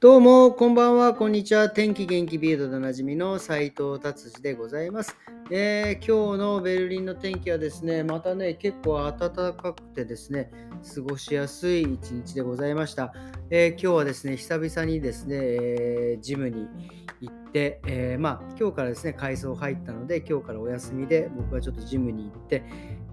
どうも、こんばんは、こんにちは。天気元気ビードでおなじみの斉藤達治でございます、えー、今日のベルリンの天気はですね、またね、結構暖かくてですね、過ごしやすい一日でございました。えー、今日はですね、久々にですね、えー、ジムに行って、えまあ、今日からですね、改装入ったので、今日からお休みで、僕はちょっとジムに行って、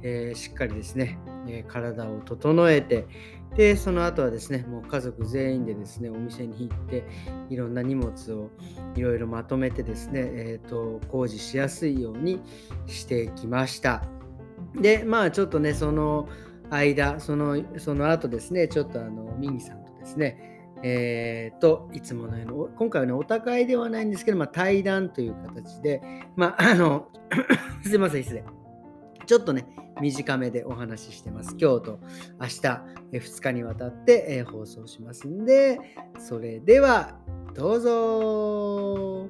えしっかりですね、え体を整えて、で、その後はですね、もう家族全員でですね、お店に行って、いろんな荷物をいろいろまとめてですね、えーと、工事しやすいようにしてきました。で、まあちょっとね、その間、そのその後ですね、ちょっとあの、ミニさんとですね、えー、と、いつものように、今回はね、お互いではないんですけど、まあ、対談という形で、まあ、あの、すいません、失礼。ちょっとね、短めでお話ししてます。今日と明日、2日にわたって放送しますんで、それではどうぞ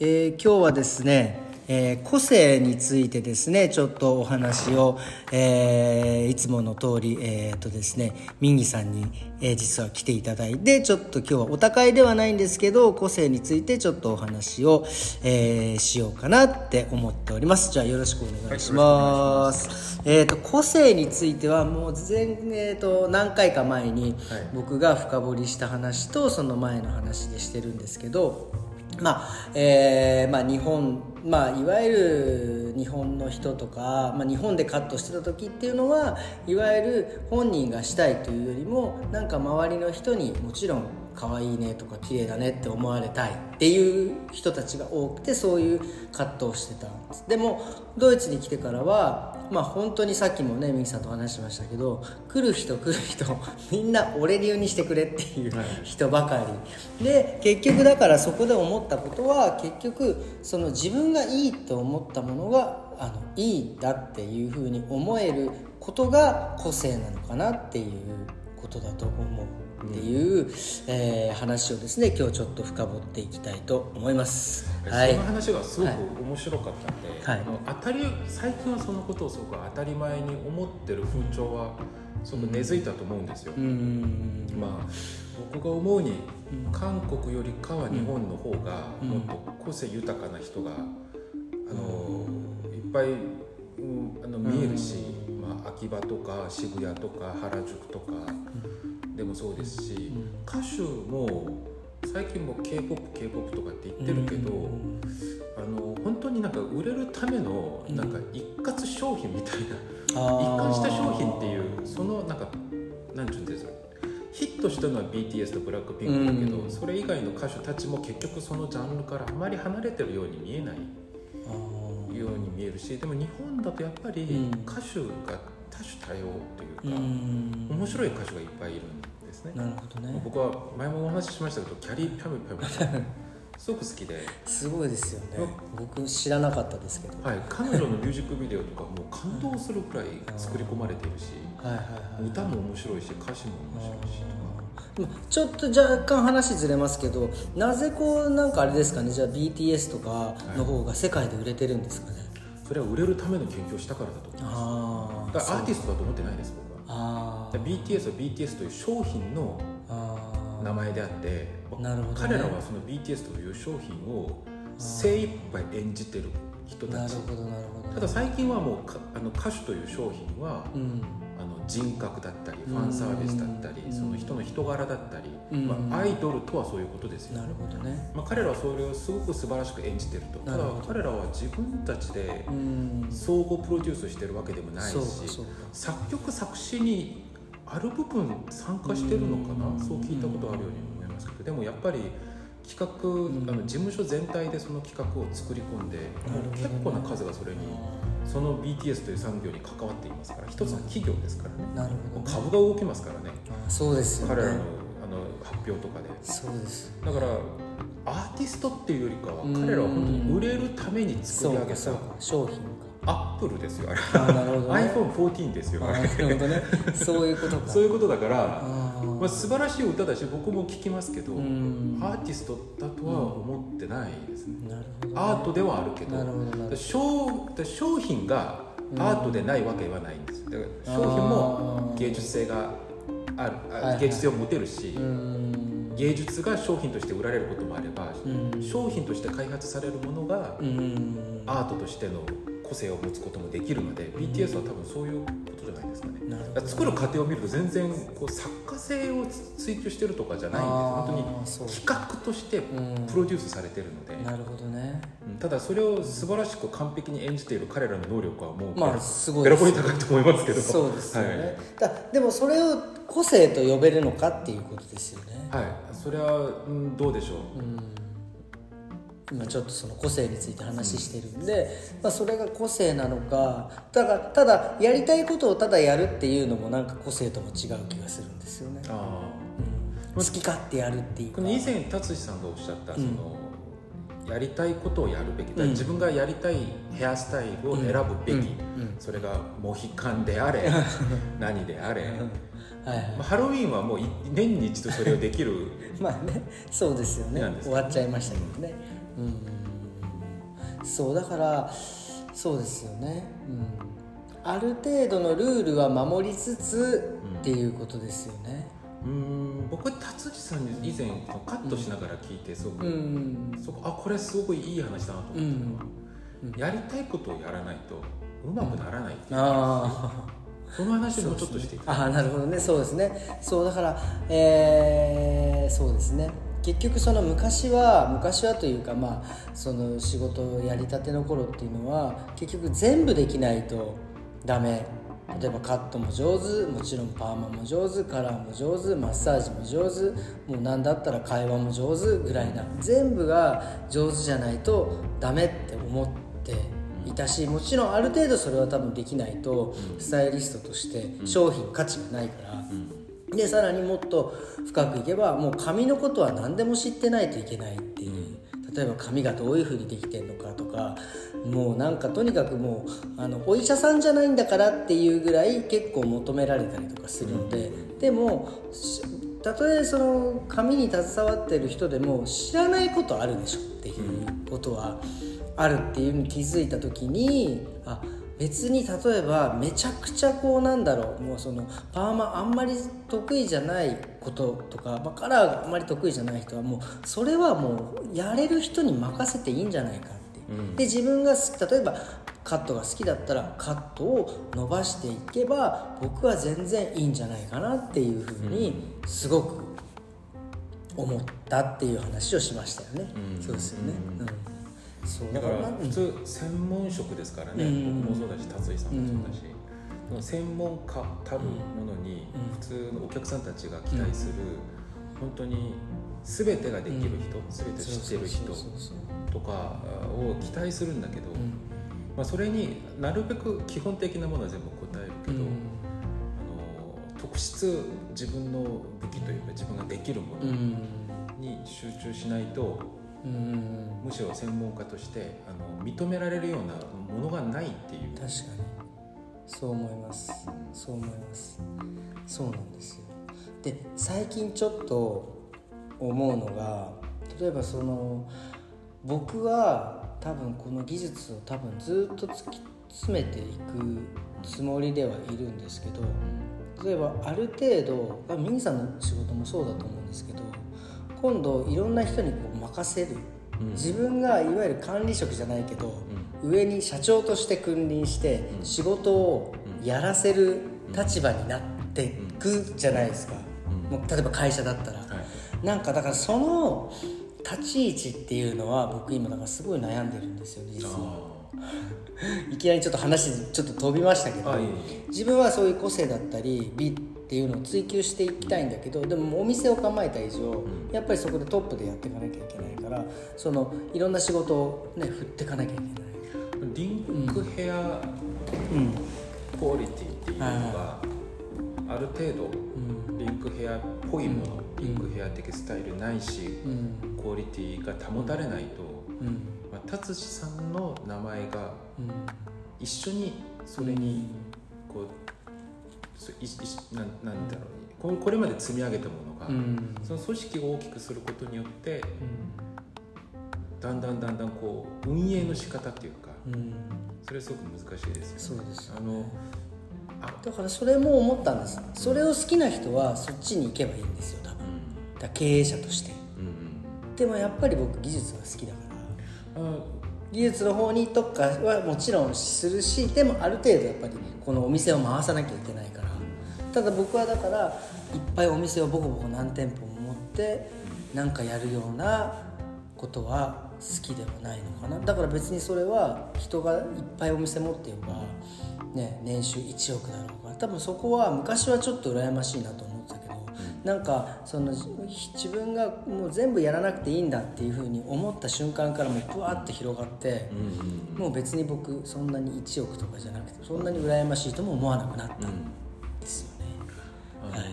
えー、今日はですね、えー、個性についてですねちょっとお話を、えー、いつもの通りえー、っとですねミンギさんに、えー、実は来ていただいてちょっと今日はお高いではないんですけど個性についてちょっとお話を、えー、しようかなって思っております。じゃあよろしくお願いします、はい、えっ、と個性についてはもう前、えーと、何回か前に僕が深掘りした話とその前の話でしてるんですけどまあえーまあ、日本、まあ、いわゆる日本の人とか、まあ、日本でカットしてた時っていうのはいわゆる本人がしたいというよりもなんか周りの人にもちろん可愛いねとか綺麗だねって思われたいっていう人たちが多くてそういうカットをしてたんです。でもドイツに来てからはまあ本当にさっきもねミキさんと話しましたけど来る人来る人みんな俺流にしてくれっていう人ばかり、で結局だからそこで思ったことは結局その自分がいいと思ったものがあのいいんだっていうふうに思えることが個性なのかなっていうことだと思う。っていう、うん、えー、話をですね今日ちょっと深掘っていきたいと思います。はい、その話がすごく面白かったんで、はい、当たり最近はそのことをすごく当たり前に思ってる風潮はすごく根付いたと思うんですよ。まあ僕が思うに韓国よりかは日本の方がもっと個性豊かな人があのいっぱい、うん、あの見えるし、まあ、秋葉とか渋谷とか原宿とか。でもそうですし、歌手も最近も k p o p k p o p とかって言ってるけど、あの本当になんか売れるためのなんか一括商品みたいな、一貫した商品っていうそのなんか何て言うんですかヒットしたのは BTS とブラックピンクだけど、それ以外の歌手たちも結局そのジャンルからあまり離れてるように見えないように見えるしでも日本だとやっぱり歌手が多種多様というか、面白い歌手がいっぱいいるんですね。なるほどね。僕は前もお話ししましたけどキャリーピャムピャム すごく好きで。すごいですよね。僕知らなかったですけど。はい彼女のミュージックビデオとかもう感動するくらい作り込まれているし、はいはいはい、歌も面白いし歌詞も面白いしとか。ちょっと若干話ずれますけどなぜこうなんかあれですかねじゃあ BTS とかの方が世界で売れてるんですかね、はい、それは売れるための研究をしたからだと思います。だからアーティストだと思ってないです僕あ BTS は BTS という商品の名前であってなるほど、ね、彼らはその BTS という商品を精一杯演じてる人たち。ただ最近はもうあの歌手という商品は、うん、人格だったりファンサービスだったり、その人の人柄だったり、まあ、アイドルとはそういうことですよ、なるほどね、まあ、彼らはそれをすごく素晴らしく演じてると。ただ彼らは自分たちで相互プロデュースしてるわけでもないし作曲作詞にある部分参加してるのかな？そう聞いたことあるように思いますけど。でもやっぱり企画、あの事務所全体でその企画を作り込んで、結構な数がそれにその BTS という産業に関わっていますから一つの企業ですからね。なるほど、株が動きますからね。そうです彼らのあの発表とかで。そうです。だからアーティストっていうよりかは彼らは本当に売れるために作り上げた商品アップルですよあれあなるほど、ね、iPhone14 ですよあれ。なるほどね。そういうことか。そういうことだからまあ、素晴らしい歌だし僕も聴きますけどアーティストだとは思ってないですね,、ね、アートではあるけど。商商品がアートでないわけはないんです。だから商品も芸術性がある、はいはい、芸術性を持てるし、芸術が商品として売られることもあれば、商品として開発されるものがアートとしての個性を持つこともできるので、BTS は多分そういうことじゃないですかね。作る過程を見ると全然こう作家性を追求してるとかじゃないんで本当に企画としてプロデュースされてるので、なるほどね、ただそれを素晴らしく完璧に演じている彼らの能力はもう、まあ、すごいベラボに高いと思いますけど。そうですよね、はい、だでもそれを個性と呼べるのかっていうことですよね。はい。それは、うん、どうでしょう、うん今ちょっとその個性について話してるんで、まあ、それが個性なのかだからただやりたいことをただやるっていうのもなんか個性とも違う気がするんですよね。あうん、好き勝手やるっていうか。以前達志さんがおっしゃったその、うん、やりたいことをやるべきだ、うん、自分がやりたいヘアスタイルを選ぶべき、それがモヒカンであれ何であれ。はいはい、ハロウィンはもう年に一度それをできる まあねそうですよね。終わっちゃいましたけどね、うん、そうだからそうですよね、うん、ある程度のルールは守りつつっていうことですよね、うん、僕達治さんに以前カットしながら聞いてすごく、うん、そこあこれすごくいい話だなと思ったの。は、うん、やりたいことをやらないとうまくならないっていう、あその話もちょっとしていああなるほどね。そうですね。そうだからえー、そうですね結局その昔は昔はというかまあその仕事をやりたての頃っていうのは結局全部できないとダメ。例えばカットも上手。もちろんパーマも上手。カラーも上手。マッサージも上手。もう何だったら会話も上手ぐらいな。全部が上手じゃないとダメって思っていたしもちろんある程度それは多分できないとスタイリストとして商品価値がないから。でさらにもっと深くいけばもう髪のことは何でも知ってないといけないっていう。例えば髪がどういうふうにできてるのかとかもうなんかとにかくもうあのお医者さんじゃないんだからっていうぐらい結構求められたりとかするのででもたとえその髪に携わってる人でも知らないことあるでしょっていうことはあるっていうのに気づいた時にあ別に例えばめちゃくちゃこうなんだろうもうそのパーマあんまり得意じゃないこととか、まあ、カラーがあんまり得意じゃない人はもうそれはもうやれる人に任せていいんじゃないかって、うん、で自分が例えばカットが好きだったらカットを伸ばしていけば僕は全然いいんじゃないかなっていうふうにすごく思ったっていう話をしましたよね、うん、そうですよね、うんそう。だから普通専門職ですからね、うん、僕もそうだし達井さんもそうだし、うん、専門家たるものに普通のお客さんたちが期待する、本当に全てができる人、全て知ってる人とかを期待するんだけど、まあ、それになるべく基本的なものは全部答えるけど、あの特質自分の武器というか自分ができるものに集中しないとむしろ専門家としてあの認められるようなものがないっていう。確かに。そう思います。そう思います。そうなんですよ。で最近ちょっと思うのが例えばその僕は多分この技術を多分ずっと突き詰めていくつもりではいるんですけど例えばある程度ミニさんの仕事もそうだと思うんですけど今度いろんな人にこう任せる、うん、自分がいわゆる管理職じゃないけど、うん、上に社長として君臨して仕事をやらせる立場になっていくじゃないですか、もう例えば会社だったら、はい、なんかだからその立ち位置っていうのは僕今だからすごい悩んでるんですよ実は いきなりちょっと話ちょっと飛びましたけど、自分はそういう個性だったり美っていうのを追求していきたいんだけどでもお店を構えた以上やっぱりそこでトップでやっていかなきゃいけないからそのいろんな仕事をね振っていかなきゃいけない。リンクヘア、うん、クオリティっていうのがある程度、リンクヘアっぽいもの、リンクヘア的スタイルないし、クオリティが保たれないと、まあ、達志さんの名前が一緒にそれにこうそいいなんなんだろうこれまで積み上げたものが、うん、その組織を大きくすることによって、だんだんだんだんこう運営の仕方っていうか、それすごく難しいですよね。そうですあのだからそれも思ったんです。それを好きな人はそっちに行けばいいんですよ多分。だ経営者として、でもやっぱり僕技術が好きだから技術の方に特化はもちろんするしでもある程度やっぱりこのお店を回さなきゃいけないからただ僕はだからいっぱいお店をボコボコ何店舗も持ってなんかやるようなことは好きではないのかな。だから別にそれは人がいっぱいお店持ってよば、ね、年収1億だろうが多分そこは昔はちょっと羨ましいなと思なんかその自分がもう全部やらなくていいんだっていうふうに思った瞬間からもうブワッと広がって、もう別に僕そんなに1億とかじゃなくてそんなに羨ましいとも思わなくなったんですよね、はい、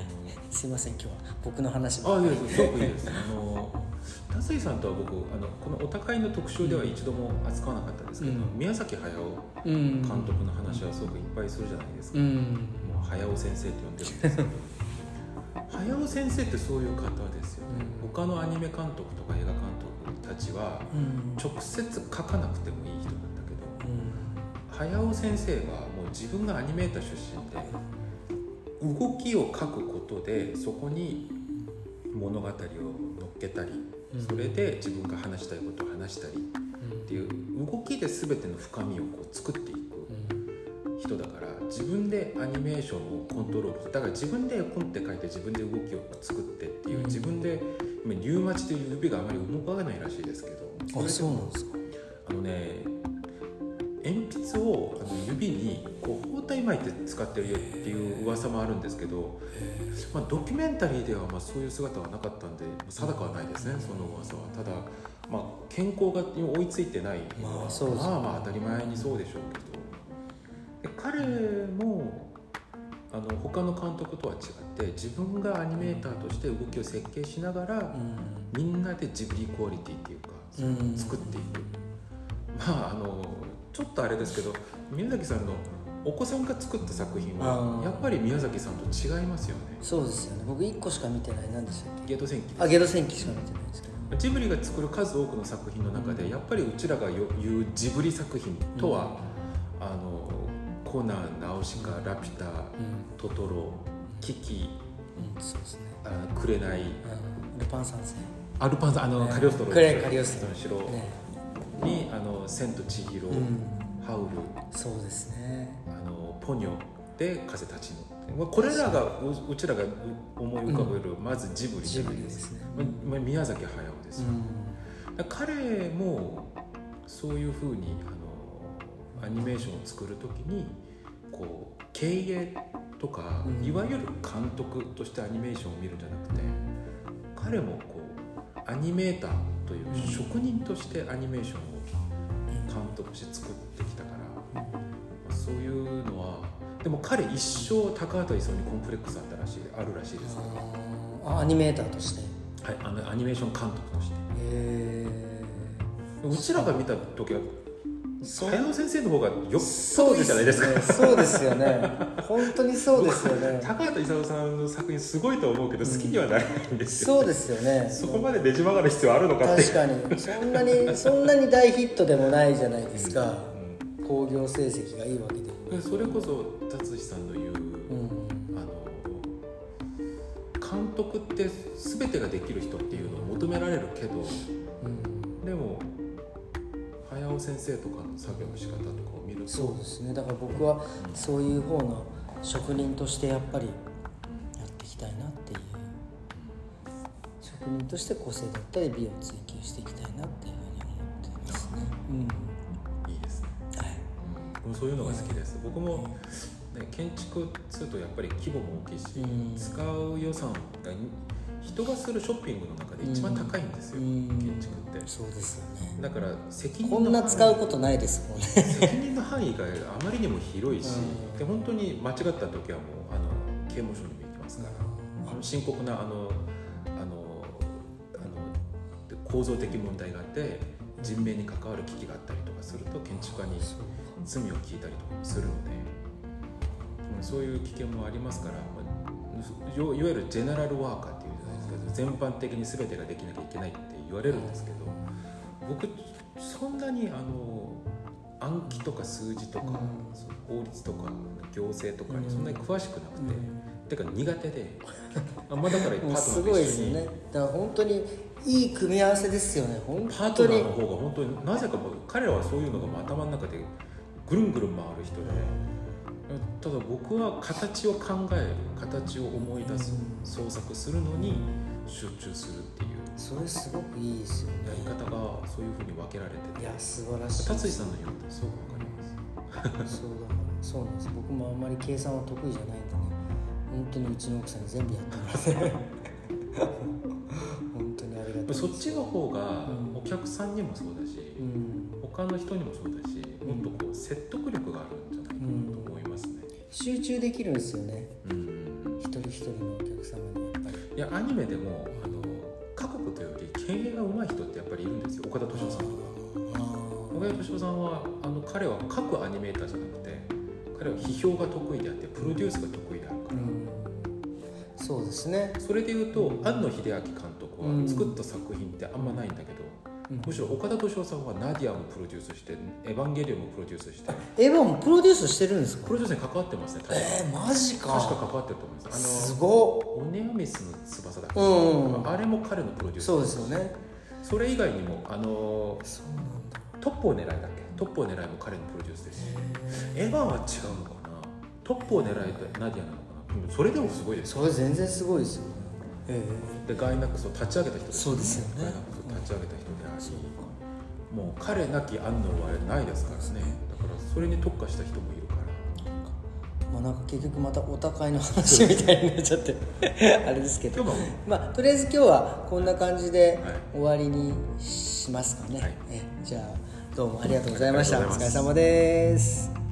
すいません今日は僕の話もあいやすごくいいです。あの田井さんとは僕あのこのお高いの特集では一度も扱わなかったですけど、うん、宮崎駿監督の話はすごくいっぱいするじゃないですか、うん、もう駿先生って呼んでるんですけど 早尾先生ってそういう方ですよね、うん、他のアニメ監督とか映画監督たちは直接書かなくてもいい人なんだけど、うん、早尾先生はもう自分がアニメーター出身で動きを書くことでそこに物語を乗っけたり、それで自分が話したいことを話したりっていう動きで全ての深みをこう作っていく人だから自分でアニメーションをコントロールだから自分でポンって書いて自分で動きを作ってっていう、自分で今リュウマチという指があまり動かないらしいですけどあそうなんですか？あのね鉛筆をあの指にこう包帯巻いて使ってるよっていう噂もあるんですけど、まあ、ドキュメンタリーではまあそういう姿はなかったんで定かはないですねその噂は。ただ、まあ、健康が追いついてないまあまあ当たり前にそうでしょうけど彼もあの他の監督とは違って自分がアニメーターとして動きを設計しながら、うん、みんなでジブリクオリティっていうか、うん、作っていく、まああのちょっとあれですけど宮崎さんのお子さんが作った作品はやっぱり宮崎さんと違いますよね。そうですよね。僕1個しか見てない。何でしたっけ？ゲド戦記あゲド戦記しか見てないですけどジブリが作る数多くの作品の中で、やっぱりうちらが言うジブリ作品とは、あのコナン、ナウシカ、ラピュタ、トトロ、キキ、うん、そうですね。あ紅、ルパン三世。アルパンあの、カリオストロ。カリオストロ。の城に、あの千と千尋、ハウル、そうですね。あのポニョ。で風立ちぬ。これらがうちらが思い浮かべる、まずジブリじゃないですか。まあ、宮崎駿ですよ。彼もそういうふうにあのアニメーションを作るときにこう経営とか、うん、いわゆる監督としてアニメーションを見るんじゃなくて彼もこうアニメーターという職人としてアニメーションを監督して作ってきたから、うん、そういうのはでも彼一生高畑勲にコンプレックスあったらしいあるらしいです。あアニメーターとして。はいあのアニメーション監督として。へえうちらが見た時は早野先生の方がよっぽどいいじゃないですか。そうですよね。本当にそうですよね。高畑勲さんの作品すごいと思うけど好きにはなれないんですよ、ね。うん、そうですよね。そこまでねじ曲がる必要あるのかって。確かに。そんなに そんなに大ヒットでもないじゃないですか。興行、うん、成績がいいわけでそれこそ達志さんの言う、うん、あの監督って全てができる人っていうのを求められるけど、でも早尾先生とかの作業の仕方とかを見ると。そうですね。だから僕はそういう方の職人としてやっぱりやっていきたいなっていう。職人として個性だったり美を追求していきたいなっていうふうに思ってますね、うん、いいですね、はい、僕もそういうのが好きです、僕も、ね、建築するとやっぱり規模も大きいし、うん、使う予算が人がするショッピングの中で一番高いんですよ、建築って。そうですよね。だから責任こんな使うことないですもんね。責任の範囲があまりにも広いし、で本当に間違った時はもうあの刑務所にも行きますから、あの深刻なあのあのあの構造的問題があって人命に関わる危機があったりとかすると建築家に罪を聞いたりとかするので、そういう危険もありますから、まあ、いわゆるジェネラルワーカーって全般的に全てができなきゃいけないって言われるんですけど僕そんなにあの暗記とか数字とか、法律とか行政とかにそんなに詳しくなくて、てか苦手であまあだから パートナーすごいですよね。だから本当にいい組み合わせですよね。本パートナーの方が本当になぜか彼らはそういうのが頭の中でぐるんぐるん回る人でただ僕は形を考える形を思い出す創作するのに集中するっていう。それすごくいいですよね。やり方がそういうふうに分けられてて。いや素晴らしい達井さんの言うことすごく分かります。そうだからそうなんです。僕もあんまり計算は得意じゃないんでね。本当にうちの奥さんに全部やってます 本当にありがとうそっちの方がお客さんにもそうだし、うん、他の人にもそうだし、もっとこう説得力があるんじゃないかなと思いますね、うん、集中できるんですよね、うん、一人一人のお客様にいやアニメでもあの過去というより経営が上手い人ってやっぱりいるんですよ。岡田敏夫さんとか。岡田敏夫さんはあの彼は書くアニメーターじゃなくて彼は批評が得意であってプロデュースが得意であるから、そうですね。それでいうと庵野秀明監督は作った作品ってあんまないんだけど、むしろ岡田敏夫さんはナディアもプロデュースしてエヴァンゲリオンもプロデュースして。エヴァンもプロデュースしてるんですか？プロデュースに関わってますねえー、マジか。確か関わってると思いますあのすごオネアミスの翼だっけ、うん、あれも彼のプロデュース。そうですよね。それ以外にもあのそうなんだ。トップを狙いだっけ？トップを狙いも彼のプロデュースですエヴァンは違うのかな？トップを狙いとナディアなのかな？それでもすごいですそれ全然すごいですよええー、でガイナックスを立ち上げた人です、ね、そうですよね。ガイナックス。を立ち上げた人であり、もう彼なき安納はないですからね。だからそれに特化した人もいるから。まあなんか結局またお高いの話みたいになっちゃって。あれですけど。まあとりあえず今日はこんな感じで終わりにしますかね、はい、えじゃあどうもありがとうございました。お疲れ様です